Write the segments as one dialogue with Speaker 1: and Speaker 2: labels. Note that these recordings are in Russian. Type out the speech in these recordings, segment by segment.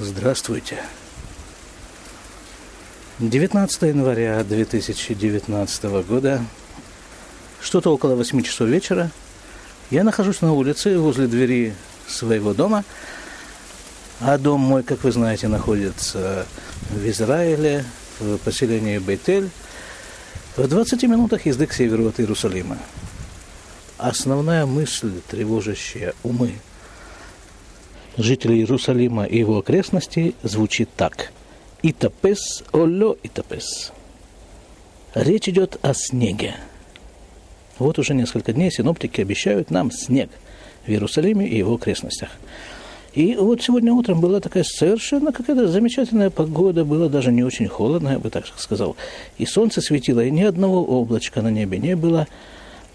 Speaker 1: Здравствуйте. 19 января 2019 года, что-то около 8 часов вечера, я нахожусь на улице возле двери своего дома, а дом мой, как вы знаете, находится в Израиле, в поселении Бейтель, в 20 минутах езды к северу от Иерусалима. Основная мысль, тревожащая умы жителей Иерусалима и его окрестностей, звучит так. Итапес оло итапес. Речь идет о снеге. Вот уже несколько дней синоптики обещают нам снег в Иерусалиме и его окрестностях. И вот сегодня утром была такая совершенно какая-то замечательная погода, было даже не очень холодно, я бы так сказал. И солнце светило, и ни одного облачка на небе не было.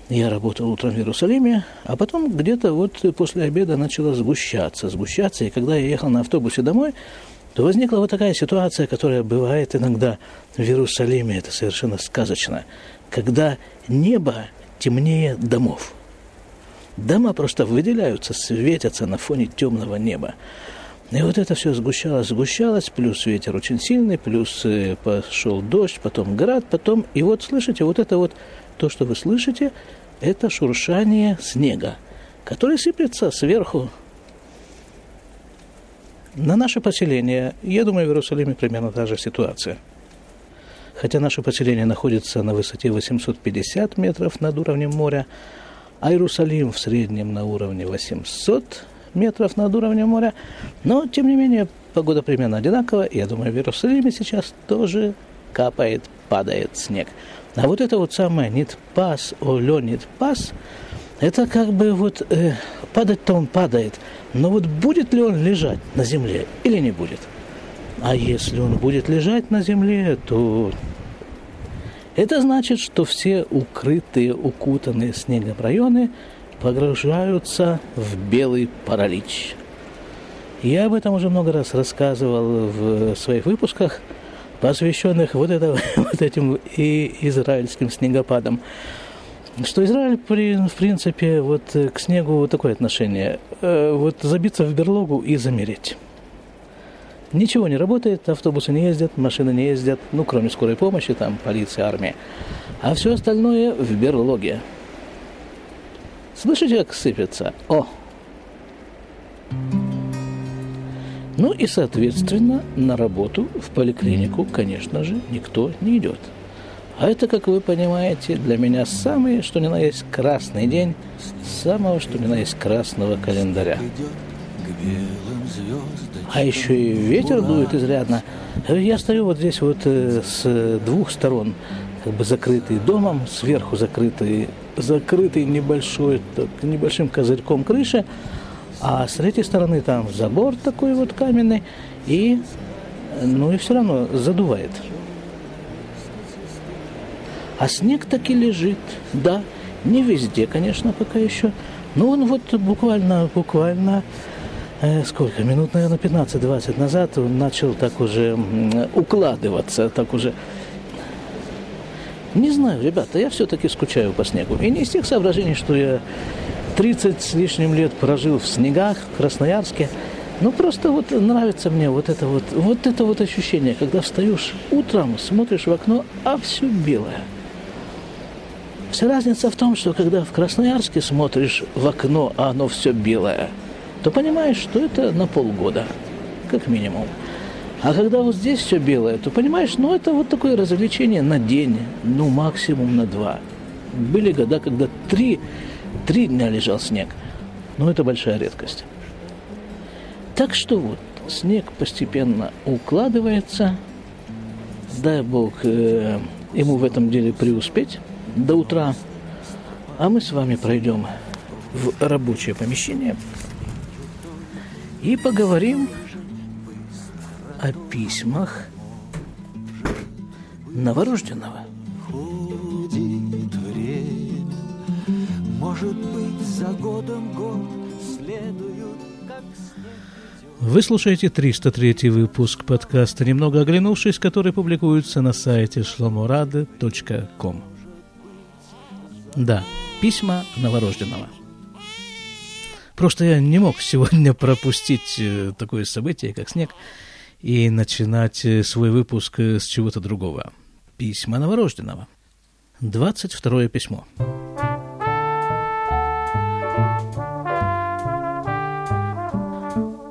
Speaker 1: Я работал утром в Иерусалиме, а потом где-то вот после обеда начало сгущаться, сгущаться. И когда я ехал на автобусе домой, то возникла вот такая ситуация, которая бывает иногда в Иерусалиме, это совершенно сказочно, когда небо темнее домов. Дома просто выделяются, светятся на фоне темного неба. И вот это все сгущалось, сгущалось, плюс ветер очень сильный, плюс э, пошел дождь, потом град, потом... И вот слышите, вот это вот, то, что вы слышите, это шуршание снега, который сыплется сверху на наше поселение. Я думаю, в Иерусалиме примерно та же ситуация. Хотя наше поселение находится на высоте 850 метров над уровнем моря, а Иерусалим в среднем на уровне 800 метров над уровнем моря. Но, тем не менее, погода примерно одинаковая. Я думаю, в Иерусалиме сейчас тоже капает, падает снег. А вот это вот самое нитпас, олё нитпас, это как бы вот э, падать-то он падает, но вот будет ли он лежать на земле или не будет? А если он будет лежать на земле, то это значит, что все укрытые, укутанные снегом районы погружаются в белый паралич. Я об этом уже много раз рассказывал в своих выпусках – посвященных вот, это, вот этим и израильским снегопадам. Что Израиль, в принципе, вот к снегу такое отношение. Э, вот забиться в берлогу и замереть. Ничего не работает, автобусы не ездят, машины не ездят, ну, кроме скорой помощи, там, полиция, армия. А все остальное в берлоге. Слышите, как сыпется? О! Ну и, соответственно, на работу в поликлинику, конечно же, никто не идет. А это, как вы понимаете, для меня самый, что ни на есть, красный день самого, что ни на есть, красного календаря. А еще и ветер дует изрядно. Я стою вот здесь вот э, с двух сторон, как бы закрытый домом, сверху закрытый, закрытый небольшой, так, небольшим козырьком крыши, а с третьей стороны там забор такой вот каменный, и, ну и все равно задувает. А снег таки лежит, да, не везде, конечно, пока еще, но он вот буквально, буквально, э, сколько, минут, наверное, 15-20 назад он начал так уже укладываться, так уже не знаю, ребята, я все-таки скучаю по снегу. И не из тех соображений, что я 30 с лишним лет прожил в снегах, в Красноярске. Ну, просто вот нравится мне вот это вот, вот это вот ощущение, когда встаешь утром, смотришь в окно, а все белое. Вся разница в том, что когда в Красноярске смотришь в окно, а оно все белое, то понимаешь, что это на полгода, как минимум. А когда вот здесь все белое, то понимаешь, ну это вот такое развлечение на день, ну максимум на два. Были года, когда три Три дня лежал снег. Но это большая редкость. Так что вот, снег постепенно укладывается. Дай Бог э, ему в этом деле преуспеть до утра. А мы с вами пройдем в рабочее помещение и поговорим о письмах новорожденного. Может быть, за годом год следуют, как Вы слушаете 303 выпуск подкаста «Немного оглянувшись», который публикуется на сайте shlomorade.com. Да, письма новорожденного. Просто я не мог сегодня пропустить э, такое событие, как снег, и начинать э, свой выпуск э, с чего-то другого. Письма новорожденного. 22 письмо.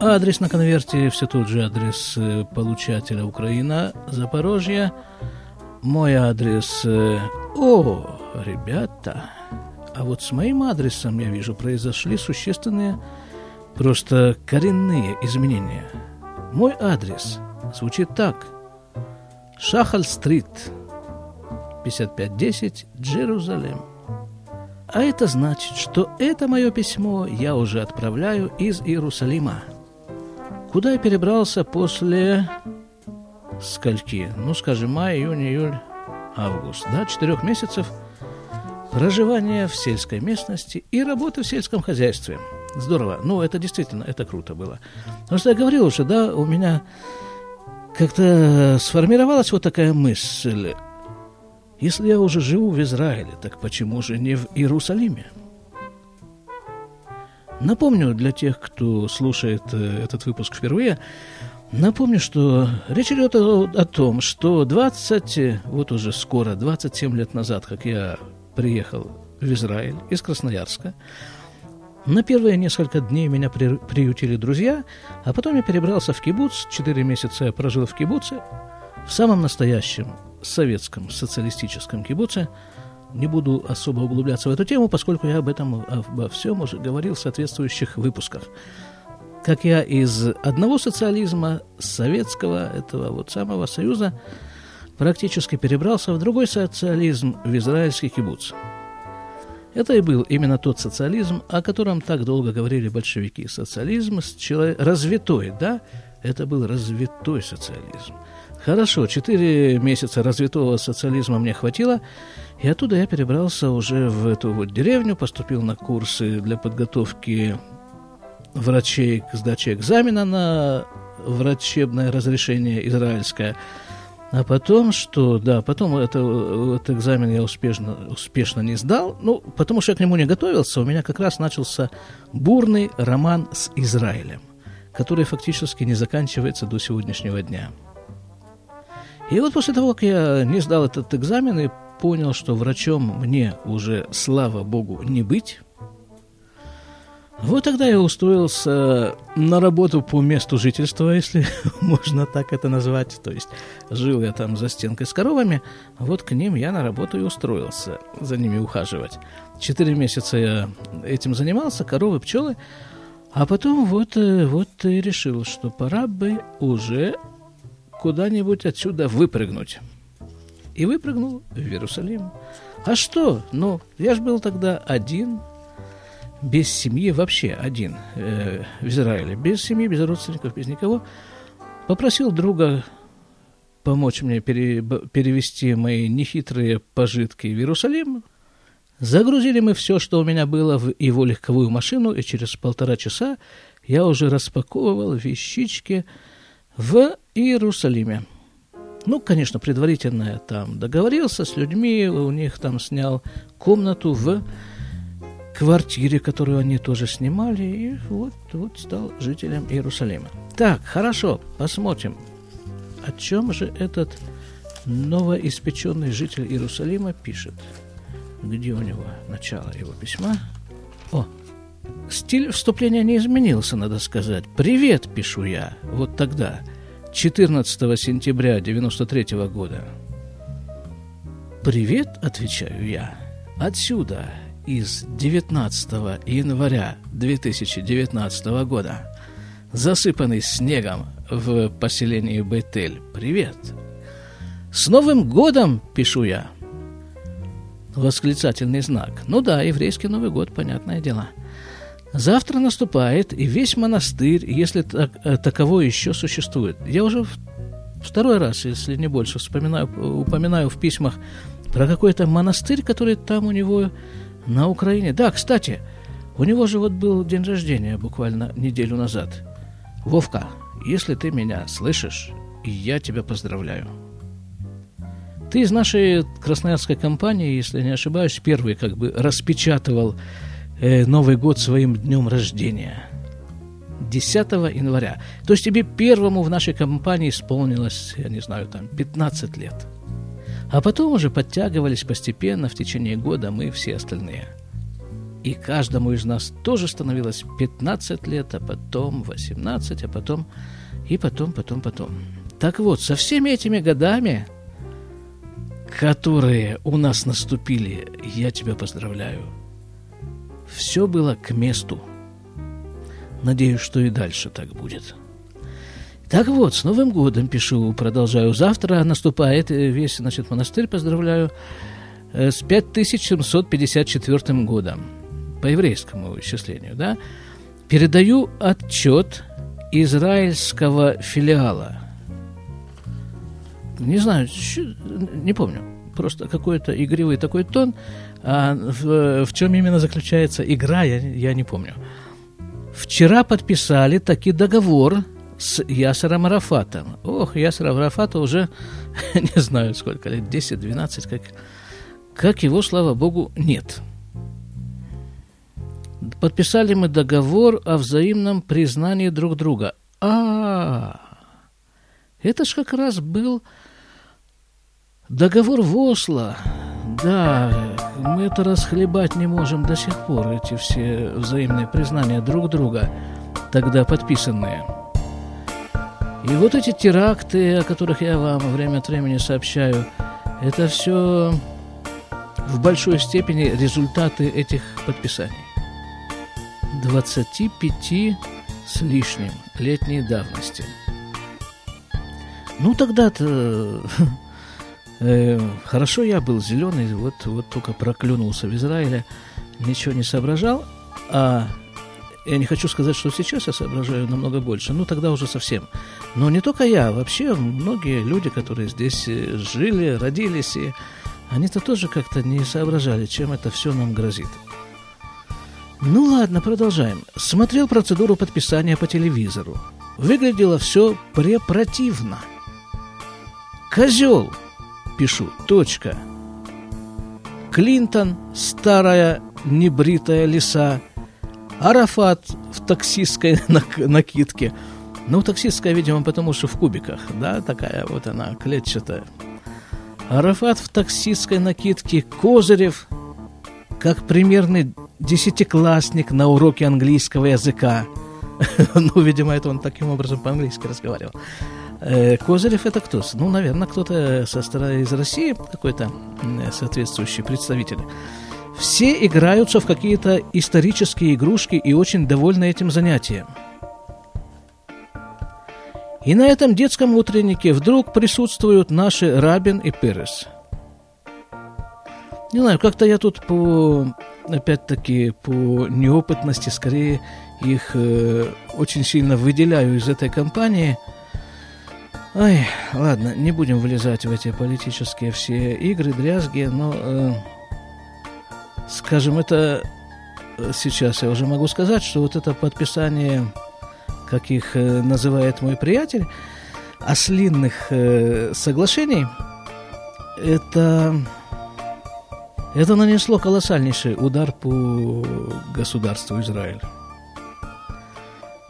Speaker 1: Адрес на конверте все тот же адрес получателя Украина, Запорожье. Мой адрес... О, ребята, а вот с моим адресом, я вижу, произошли существенные, просто коренные изменения. Мой адрес звучит так. Шахаль-стрит, 5510, Джерузалем. А это значит, что это мое письмо я уже отправляю из Иерусалима, куда я перебрался после скольки? Ну, скажем, май, июнь, июль, август. Да, четырех месяцев – проживание в сельской местности и работы в сельском хозяйстве. Здорово. Ну, это действительно, это круто было. Потому что я говорил уже, да, у меня как-то сформировалась вот такая мысль. Если я уже живу в Израиле, так почему же не в Иерусалиме? Напомню для тех, кто слушает э, этот выпуск впервые, напомню, что речь идет о, о том, что 20, вот уже скоро, 27 лет назад, как я приехал в Израиль из Красноярска. На первые несколько дней меня при, приютили друзья, а потом я перебрался в кибуц. Четыре месяца я прожил в кибуце, в самом настоящем советском социалистическом кибуце. Не буду особо углубляться в эту тему, поскольку я об этом обо всем уже говорил в соответствующих выпусках. Как я из одного социализма, советского, этого вот самого союза, практически перебрался в другой социализм, в израильский кибуц. Это и был именно тот социализм, о котором так долго говорили большевики. Социализм человек... развитой, да? Это был развитой социализм. Хорошо, четыре месяца развитого социализма мне хватило, и оттуда я перебрался уже в эту вот деревню, поступил на курсы для подготовки врачей к сдаче экзамена на врачебное разрешение израильское – а потом что? Да, потом это, этот экзамен я успешно, успешно не сдал. Ну, потому что я к нему не готовился. У меня как раз начался бурный роман с Израилем, который фактически не заканчивается до сегодняшнего дня. И вот после того, как я не сдал этот экзамен и понял, что врачом мне уже, слава богу, не быть, вот тогда я устроился на работу по месту жительства, если можно так это назвать. То есть жил я там за стенкой с коровами, вот к ним я на работу и устроился, за ними ухаживать. Четыре месяца я этим занимался, коровы, пчелы. А потом вот, э, вот и решил, что пора бы уже куда-нибудь отсюда выпрыгнуть. И выпрыгнул в Иерусалим. А что? Ну, я же был тогда один, без семьи вообще один э, в Израиле, без семьи, без родственников, без никого, попросил друга помочь мне пере, перевести мои нехитрые пожитки в Иерусалим. Загрузили мы все, что у меня было, в его легковую машину, и через полтора часа я уже распаковывал вещички в Иерусалиме. Ну, конечно, предварительно я там договорился с людьми, у них там снял комнату в квартире, которую они тоже снимали, и вот, вот стал жителем Иерусалима. Так, хорошо, посмотрим, о чем же этот новоиспеченный житель Иерусалима пишет. Где у него начало его письма? О, стиль вступления не изменился, надо сказать. «Привет», пишу я, вот тогда, 14 сентября 93 -го года. «Привет», отвечаю я, отсюда, из 19 января 2019 года, засыпанный снегом в поселении Бетель. Привет! С Новым годом, пишу я. Восклицательный знак. Ну да, еврейский Новый год, понятное дело. Завтра наступает, и весь монастырь, если так, э, таково еще существует. Я уже второй раз, если не больше, вспоминаю, упоминаю в письмах про какой-то монастырь, который там у него на Украине. Да, кстати, у него же вот был день рождения буквально неделю назад. Вовка, если ты меня слышишь, я тебя поздравляю. Ты из нашей красноярской компании, если не ошибаюсь, первый как бы распечатывал э, Новый год своим днем рождения. 10 января. То есть тебе первому в нашей компании исполнилось, я не знаю, там 15 лет. А потом уже подтягивались постепенно в течение года мы все остальные. И каждому из нас тоже становилось 15 лет, а потом 18, а потом и потом, потом, потом. Так вот, со всеми этими годами, которые у нас наступили, я тебя поздравляю. Все было к месту. Надеюсь, что и дальше так будет. Так вот, с Новым годом пишу, продолжаю. Завтра наступает весь, значит, монастырь, поздравляю, э, с 5754 годом, по еврейскому исчислению, да. Передаю отчет израильского филиала. Не знаю, не помню. Просто какой-то игривый такой тон. А в, в чем именно заключается игра, я, я не помню. Вчера подписали таки договор с Ясером Арафатом. Ох, Ясер Арафата уже, не знаю сколько лет, 10-12, как, как его, слава богу, нет. Подписали мы договор о взаимном признании друг друга. А, это ж как раз был договор в Осло. Да, мы это расхлебать не можем до сих пор, эти все взаимные признания друг друга, тогда подписанные. И вот эти теракты, о которых я вам время от времени сообщаю, это все в большой степени результаты этих подписаний. 25 с лишним летней давности. Ну, тогда-то э, хорошо я был зеленый, вот, вот только проклюнулся в Израиле, ничего не соображал, а я не хочу сказать, что сейчас я соображаю намного больше, ну тогда уже совсем. Но не только я, вообще многие люди, которые здесь э, жили, родились, и они-то тоже как-то не соображали, чем это все нам грозит. Ну ладно, продолжаем. Смотрел процедуру подписания по телевизору. Выглядело все препротивно. Козел, пишу, точка. Клинтон, старая небритая лиса – Арафат в таксистской накидке. Ну, таксистская, видимо, потому что в кубиках, да, такая вот она, клетчатая. Арафат в таксистской накидке, Козырев, как примерный десятиклассник на уроке английского языка. ну, видимо, это он таким образом по-английски разговаривал. Э, Козырев это кто? Ну, наверное, кто-то со стороны из России, какой-то соответствующий представитель. Все играются в какие-то исторические игрушки и очень довольны этим занятием. И на этом детском утреннике вдруг присутствуют наши Рабин и Перес. Не знаю, как-то я тут по, опять-таки, по неопытности, скорее, их э, очень сильно выделяю из этой компании. Ай, ладно, не будем влезать в эти политические все игры, дрязги, но... Э, скажем, это э, сейчас я уже могу сказать, что вот это подписание, как их э, называет мой приятель, ослинных э, соглашений, это, это нанесло колоссальнейший удар по государству Израиль.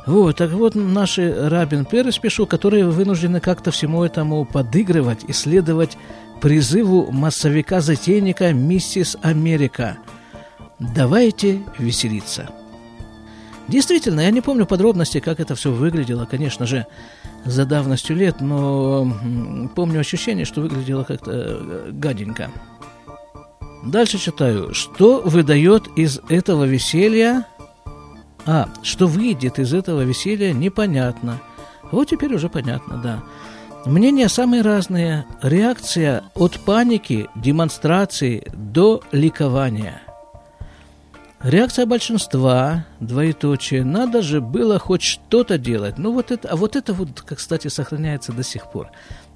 Speaker 1: Вот, так вот наши Рабин Перес пишу, которые вынуждены как-то всему этому подыгрывать, исследовать призыву массовика-затейника «Миссис Америка» «Давайте веселиться». Действительно, я не помню подробности, как это все выглядело, конечно же, за давностью лет, но помню ощущение, что выглядело как-то э, гаденько. Дальше читаю. Что выдает из этого веселья... А, что выйдет из этого веселья, непонятно. Вот теперь уже понятно, да. Мнения самые разные. Реакция от паники, демонстрации до ликования. Реакция большинства, двоеточие, надо же было хоть что-то делать. Ну вот это, а вот это вот, кстати, сохраняется до сих пор.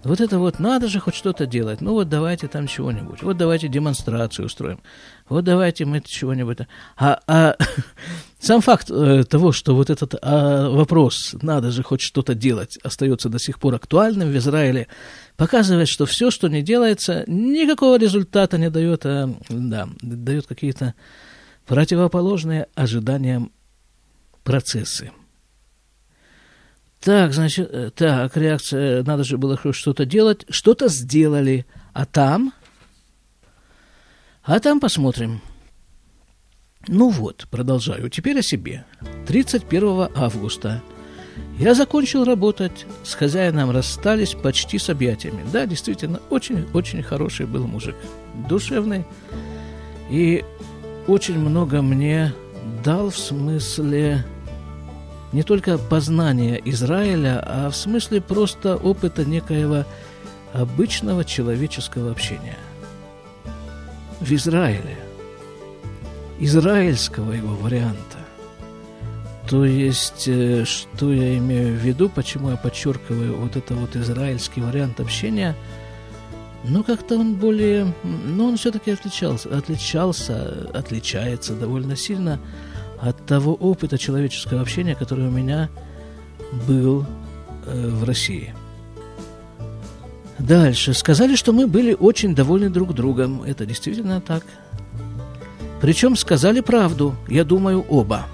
Speaker 1: Вот это вот, надо же хоть что-то делать. Ну вот давайте там чего-нибудь. Вот давайте демонстрацию устроим. Вот давайте мы чего-нибудь. А, а сам факт э, того, что вот этот а, вопрос, надо же хоть что-то делать, остается до сих пор актуальным в Израиле, показывает, что все, что не делается, никакого результата не дает, а да, дает какие-то противоположные ожиданиям процессы. Так, значит, э, так, реакция, надо же было что-то делать, что-то сделали, а там, а там посмотрим. Ну вот, продолжаю, теперь о себе. 31 августа я закончил работать, с хозяином расстались почти с объятиями. Да, действительно, очень-очень хороший был мужик, душевный и очень много мне дал в смысле не только познания Израиля, а в смысле просто опыта некоего обычного человеческого общения. В Израиле, израильского его варианта. То есть, э, что я имею в виду, почему я подчеркиваю вот это вот израильский вариант общения, ну, как-то он более, ну, он все-таки отличался, отличался, отличается довольно сильно от того опыта человеческого общения, который у меня был э, в России. Дальше. Сказали, что мы были очень довольны друг другом. Это действительно так. Причем сказали правду, я думаю, оба.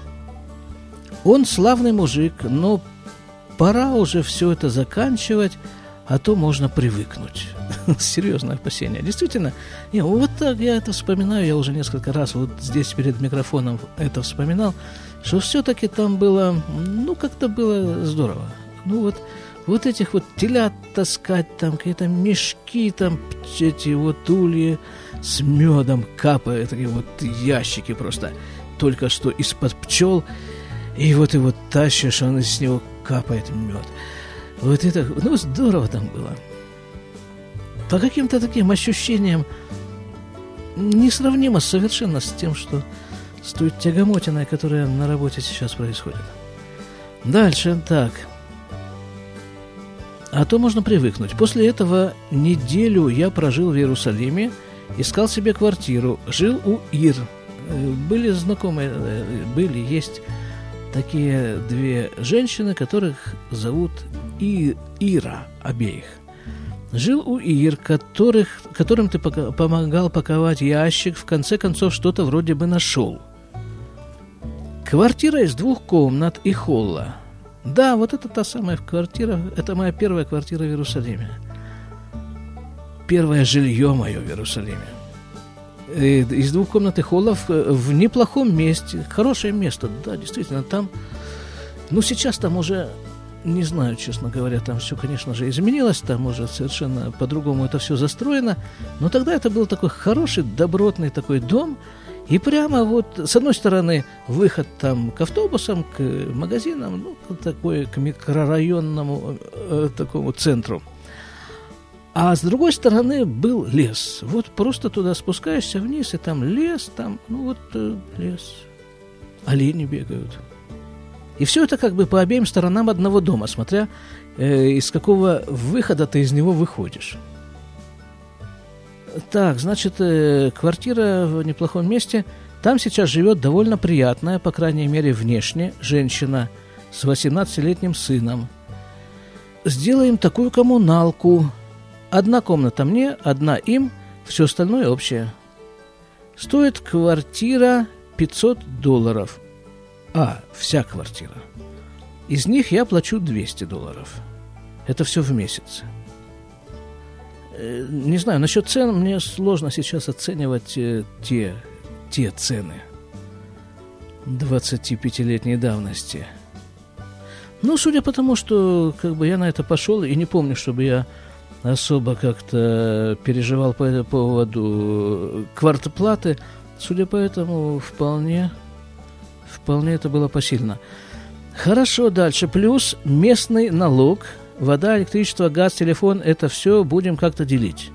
Speaker 1: Он славный мужик, но пора уже все это заканчивать, а то можно привыкнуть. Серьезное опасение. Действительно, не, вот так я это вспоминаю, я уже несколько раз вот здесь перед микрофоном это вспоминал, что все-таки там было, ну, как-то было здорово. Ну, вот, вот этих вот телят таскать, там какие-то мешки, там эти вот ульи с медом капают, такие вот ящики просто только что из-под пчел, и вот его тащишь, он из него капает мед. Вот это, ну, здорово там было. По каким-то таким ощущениям несравнимо совершенно с тем, что с той тягомотиной, которая на работе сейчас происходит. Дальше, так. А то можно привыкнуть. После этого неделю я прожил в Иерусалиме, искал себе квартиру, жил у Ир. Э, были знакомые, э, были, есть такие две женщины, которых зовут и Ира обеих. Жил у Ир, которых, которым ты помогал паковать ящик, в конце концов что-то вроде бы нашел. Квартира из двух комнат и холла. Да, вот это та самая квартира, это моя первая квартира в Иерусалиме. Первое жилье мое в Иерусалиме. Э, из двух комнат и холлов э, в неплохом месте, хорошее место, да, действительно, там, ну, сейчас там уже не знаю, честно говоря, там все, конечно же, изменилось, там уже совершенно по-другому это все застроено, но тогда это был такой хороший, добротный такой дом, и прямо вот, с одной стороны, выход там к автобусам, к магазинам, ну, такой, к микрорайонному э, такому центру. А с другой стороны был лес. Вот просто туда спускаешься вниз, и там лес, там, ну вот э, лес. Олени бегают. И все это как бы по обеим сторонам одного дома, смотря э, из какого выхода ты из него выходишь. Так, значит, э, квартира в неплохом месте. Там сейчас живет довольно приятная, по крайней мере, внешне, женщина с 18-летним сыном. Сделаем такую коммуналку. Одна комната мне, одна им, все остальное общее. Стоит квартира 500 долларов – а, вся квартира. Из них я плачу 200 долларов. Это все в месяц. Э, не знаю, насчет цен мне сложно сейчас оценивать э, те, те цены 25-летней давности. Ну, судя по тому, что как бы я на это пошел, и не помню, чтобы я особо как-то переживал по этому поводу квартплаты, судя по этому, вполне Вполне это было посильно. Хорошо, дальше. Плюс местный налог. Вода, электричество, газ, телефон – это все будем как-то делить.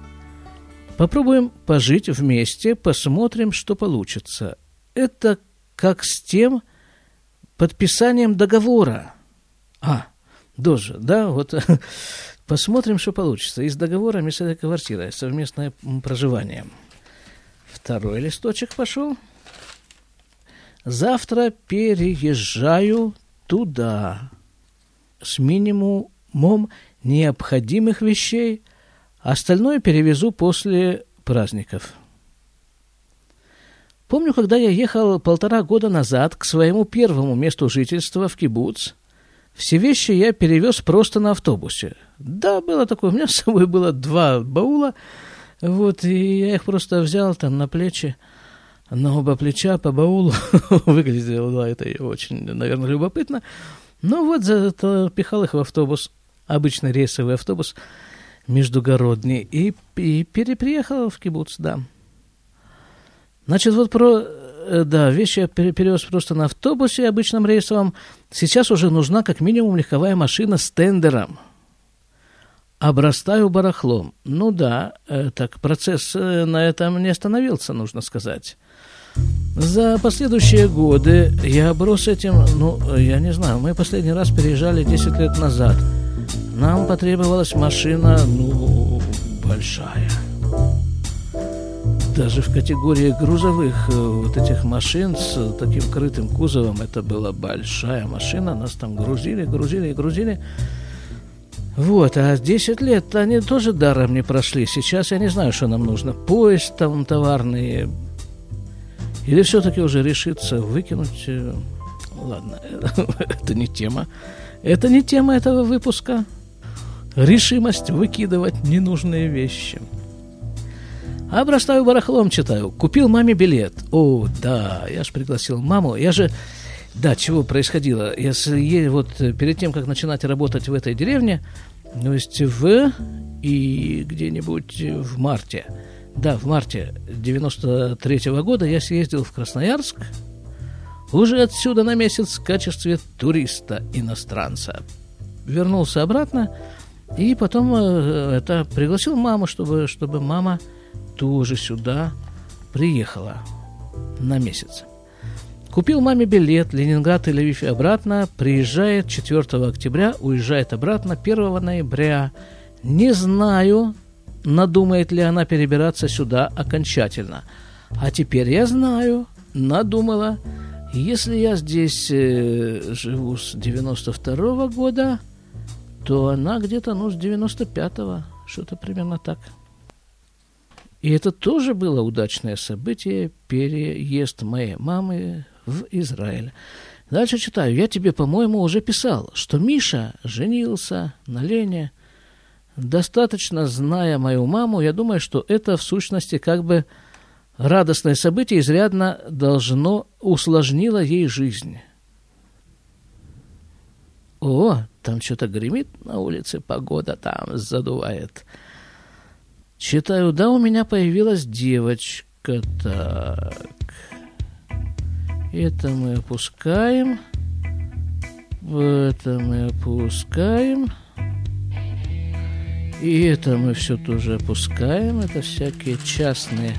Speaker 1: Попробуем пожить вместе, посмотрим, что получится. Это как с тем подписанием договора. А, тоже, да, вот посмотрим, что получится. Из договора местная квартира, совместное проживание. Второй листочек пошел. Завтра переезжаю туда с минимумом необходимых вещей, остальное перевезу после праздников. Помню, когда я ехал полтора года назад к своему первому месту жительства в Кибуц, все вещи я перевез просто на автобусе. Да, было такое. У меня с собой было два баула, вот, и я их просто взял там на плечи, на оба плеча по баулу. Выглядело да, это очень, наверное, любопытно. Ну вот, запихал их в автобус, обычный рейсовый автобус междугородний, и, и переприехал в кибуц, да. Значит, вот про Э, да, вещи я перевез просто на автобусе обычном рейсовом. Сейчас уже нужна как минимум легковая машина с тендером. Обрастаю барахлом. Ну да, э, так процесс э, на этом не остановился, нужно сказать. За последующие годы я оброс этим, ну, я не знаю, мы последний раз переезжали 10 лет назад. Нам потребовалась машина, ну, большая даже в категории грузовых э, вот этих машин с таким крытым кузовом, это была большая машина, нас там грузили, грузили и грузили. Вот, а 10 лет они тоже даром не прошли. Сейчас я не знаю, что нам нужно. Поезд там товарный. Или все-таки уже решиться выкинуть. Э, ладно, это не тема. Это не тема этого выпуска. Решимость выкидывать ненужные вещи. Обрастаю барахлом, читаю. Купил маме билет. О, да, я же пригласил маму. Я же... Да, чего происходило? Если вот перед тем, как начинать работать в этой деревне, то есть в и где-нибудь в марте, да, в марте 93 -го года я съездил в Красноярск, уже отсюда на месяц в качестве туриста иностранца. Вернулся обратно и потом э, это пригласил маму, чтобы, чтобы мама тоже сюда приехала на месяц. Купил маме билет Ленинград и Львив обратно, приезжает 4 октября, уезжает обратно 1 ноября. Не знаю, надумает ли она перебираться сюда окончательно. А теперь я знаю, надумала, если я здесь э, живу с 92 -го года, то она где-то, ну, с 95-го, что-то примерно так. И это тоже было удачное событие, переезд моей мамы в Израиль. Дальше читаю. Я тебе, по-моему, уже писал, что Миша женился на Лене. Достаточно зная мою маму, я думаю, что это в сущности как бы радостное событие изрядно должно усложнило ей жизнь. О, там что-то гремит на улице, погода там задувает. Читаю, да, у меня появилась девочка. Так. Это мы опускаем. Это мы опускаем. И это мы все тоже опускаем. Это всякие частные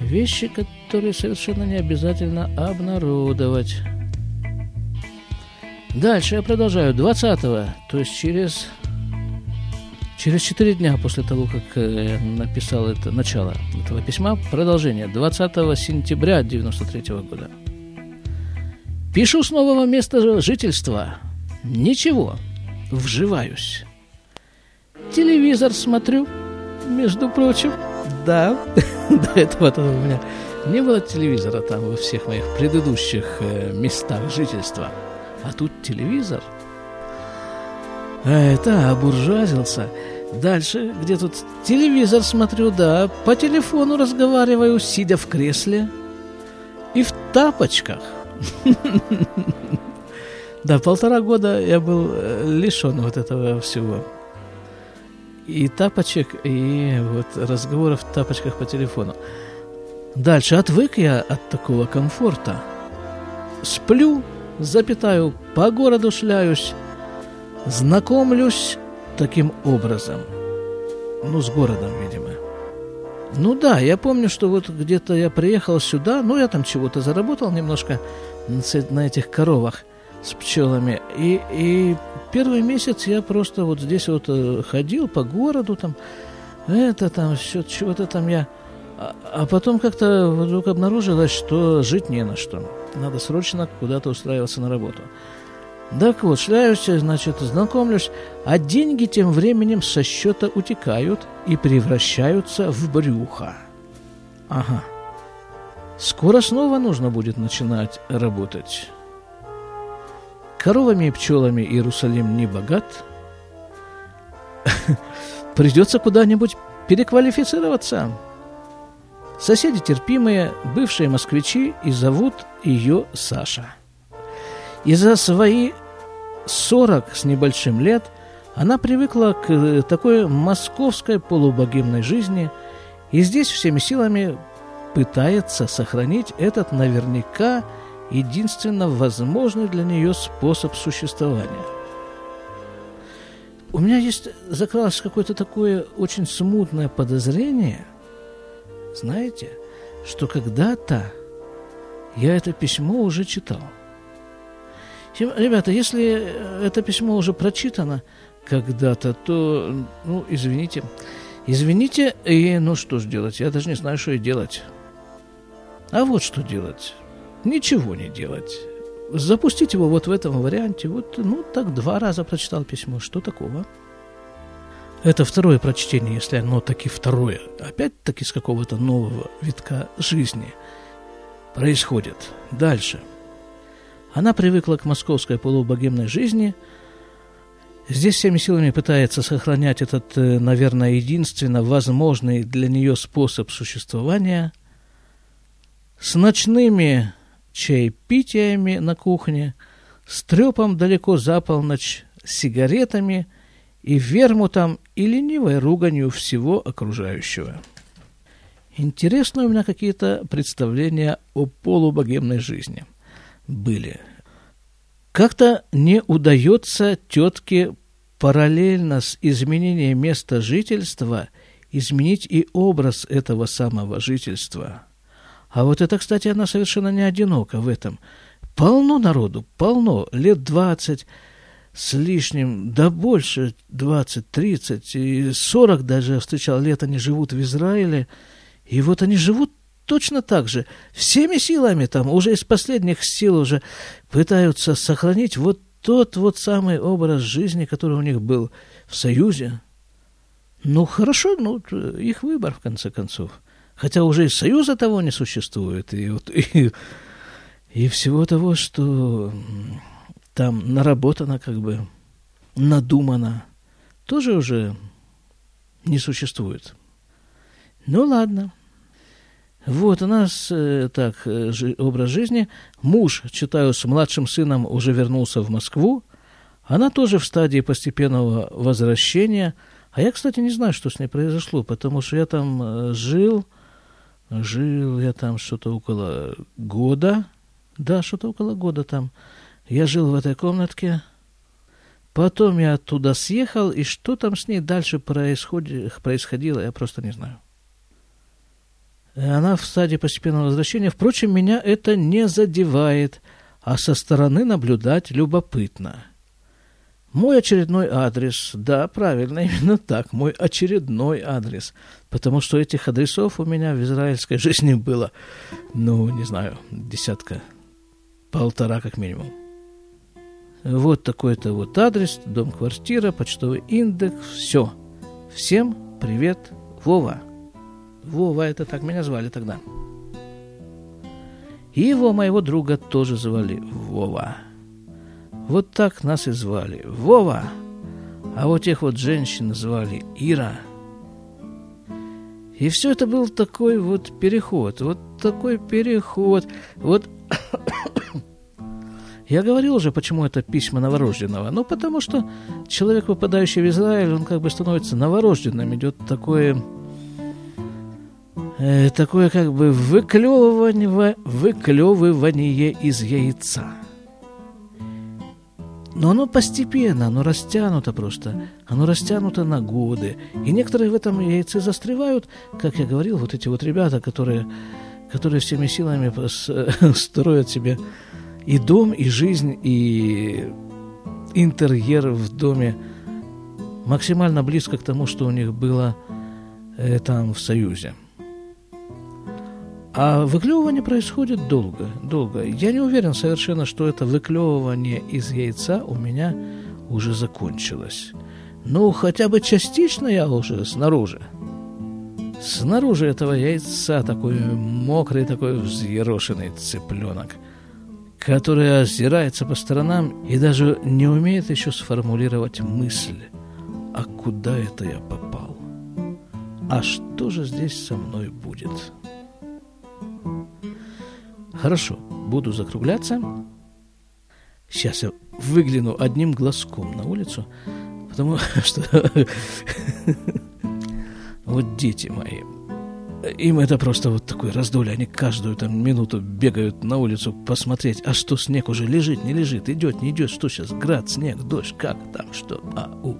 Speaker 1: вещи, которые совершенно не обязательно обнародовать. Дальше я продолжаю. 20-го, то есть через Через четыре дня после того, как я э, написал это начало этого письма, продолжение 20 сентября 93 года. Пишу с нового места жительства. Ничего, вживаюсь. Телевизор смотрю, между прочим. Да, до этого -то у меня не было телевизора там во всех моих предыдущих э, местах жительства. А тут телевизор – это обуржуазился. Дальше, где тут телевизор смотрю, да, по телефону разговариваю, сидя в кресле и в тапочках. Да, полтора года я был э, лишен вот этого всего. И тапочек, и вот разговоров в тапочках по телефону. Дальше отвык я от такого комфорта. Сплю, запитаю, по городу шляюсь, Знакомлюсь таким образом. Ну, с городом, видимо. Ну да, я помню, что вот где-то я приехал сюда, ну я там чего-то заработал немножко на этих коровах с пчелами. И, и первый месяц я просто вот здесь вот э, ходил по городу, там, это там, все, чего-то там я... А, а потом как-то вдруг обнаружилось, что жить не на что. Надо срочно куда-то устраиваться на работу. Так вот, шляюсь, значит, знакомлюсь, а деньги тем временем со счета утекают и превращаются в брюхо. Ага. Скоро снова нужно будет начинать работать. Коровами и пчелами Иерусалим не богат. Придется куда-нибудь переквалифицироваться. Соседи терпимые, бывшие москвичи, и зовут ее Саша. И за свои сорок с небольшим лет она привыкла к такой московской полубогемной жизни и здесь всеми силами пытается сохранить этот наверняка единственно возможный для нее способ существования. У меня есть закралось какое-то такое очень смутное подозрение, знаете, что когда-то я это письмо уже читал. Ребята, если это письмо уже прочитано когда-то, то, ну, извините. Извините, и ну что ж делать, я даже не знаю, что и делать. А вот что делать. Ничего не делать. Запустить его вот в этом варианте. Вот, ну, так два раза прочитал письмо. Что такого? Это второе прочтение, если оно таки второе. Опять-таки с какого-то нового витка жизни происходит. Дальше. Она привыкла к московской полубогемной жизни – Здесь всеми силами пытается сохранять этот, э, наверное, единственно возможный для нее способ существования. С ночными чаепитиями на кухне, с трепом далеко за полночь, сигаретами и вермутом и ленивой руганью всего окружающего. Интересные у меня какие-то представления о полубогемной жизни были – как-то не удается тетке параллельно с изменением места жительства изменить и образ этого самого жительства. А вот это, кстати, она совершенно не одинока в этом. Полно народу, полно, лет двадцать с лишним, да больше, двадцать, тридцать, и сорок даже встречал лет, они живут в Израиле, и вот они живут точно так же, всеми силами там, уже из последних сил уже пытаются сохранить вот тот вот самый образ жизни, который у них был в Союзе. Ну, хорошо, ну, их выбор, в конце концов. Хотя уже и Союза того не существует, и, вот, и, и всего того, что там наработано, как бы, надумано, тоже уже не существует. Ну, ладно. Вот у нас э, так э, образ жизни. Муж, читаю, с младшим сыном уже вернулся в Москву. Она тоже в стадии постепенного возвращения. А я, кстати, не знаю, что с ней произошло, потому что я там э, жил, жил я там что-то около года. Да, что-то около года там. Я жил в этой комнатке. Потом я оттуда съехал, и что там с ней дальше происходило, я просто не знаю. Она в стадии постепенного возвращения. Впрочем, меня это не задевает, а со стороны наблюдать любопытно. Мой очередной адрес, да, правильно, именно так, мой очередной адрес, потому что этих адресов у меня в израильской жизни было, ну, не знаю, десятка, полтора как минимум. Вот такой-то вот адрес, дом-квартира, почтовый индекс, все. Всем привет, Вова. Вова, это так меня звали тогда. И его, моего друга, тоже звали Вова. Вот так нас и звали. Вова! А вот тех вот женщин звали Ира. И все это был такой вот переход, вот такой переход. Вот я говорил уже, почему это письма новорожденного. Ну, потому что человек, попадающий в Израиль, он как бы становится новорожденным. Идет такое э, такое как бы выклевывание, выклевывание из яйца. Но оно постепенно, оно растянуто просто, оно растянуто на годы. И некоторые в этом яйце застревают, как я говорил, вот эти вот ребята, которые, которые всеми силами строят себе и дом, и жизнь, и интерьер в доме максимально близко к тому, что у них было э, там в Союзе. А выклевывание происходит долго, долго. Я не уверен совершенно, что это выклевывание из яйца у меня уже закончилось. Ну, хотя бы частично я уже снаружи. Снаружи этого яйца такой мокрый, такой взъерошенный цыпленок, который озирается по сторонам и даже не умеет еще сформулировать мысль, а куда это я попал? А что же здесь со мной будет? Хорошо, буду закругляться. Сейчас я выгляну одним глазком на улицу, потому что вот дети мои, им это просто вот такой раздолье. Они каждую там минуту бегают на улицу посмотреть, а что снег уже лежит, не лежит, идет, не идет, что сейчас, град, снег, дождь, как там, что, а, у.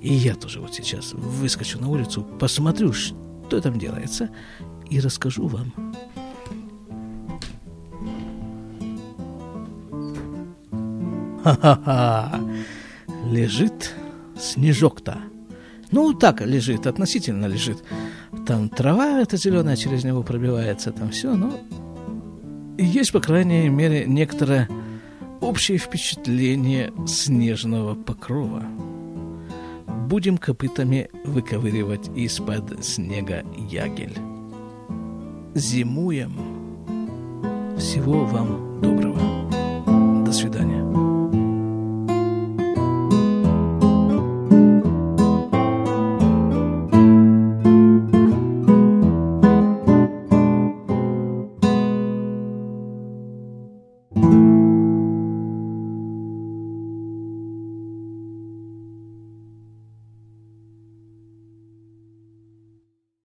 Speaker 1: И я тоже вот сейчас выскочу на улицу, посмотрю, что там делается, и расскажу вам. Ха-ха-ха! Лежит снежок-то. Ну, так лежит, относительно лежит. Там трава эта зеленая через него пробивается, там все, но есть, по крайней мере, некоторое общее впечатление снежного покрова. Будем копытами выковыривать из-под снега ягель. Зимуем. Всего вам доброго. До свидания.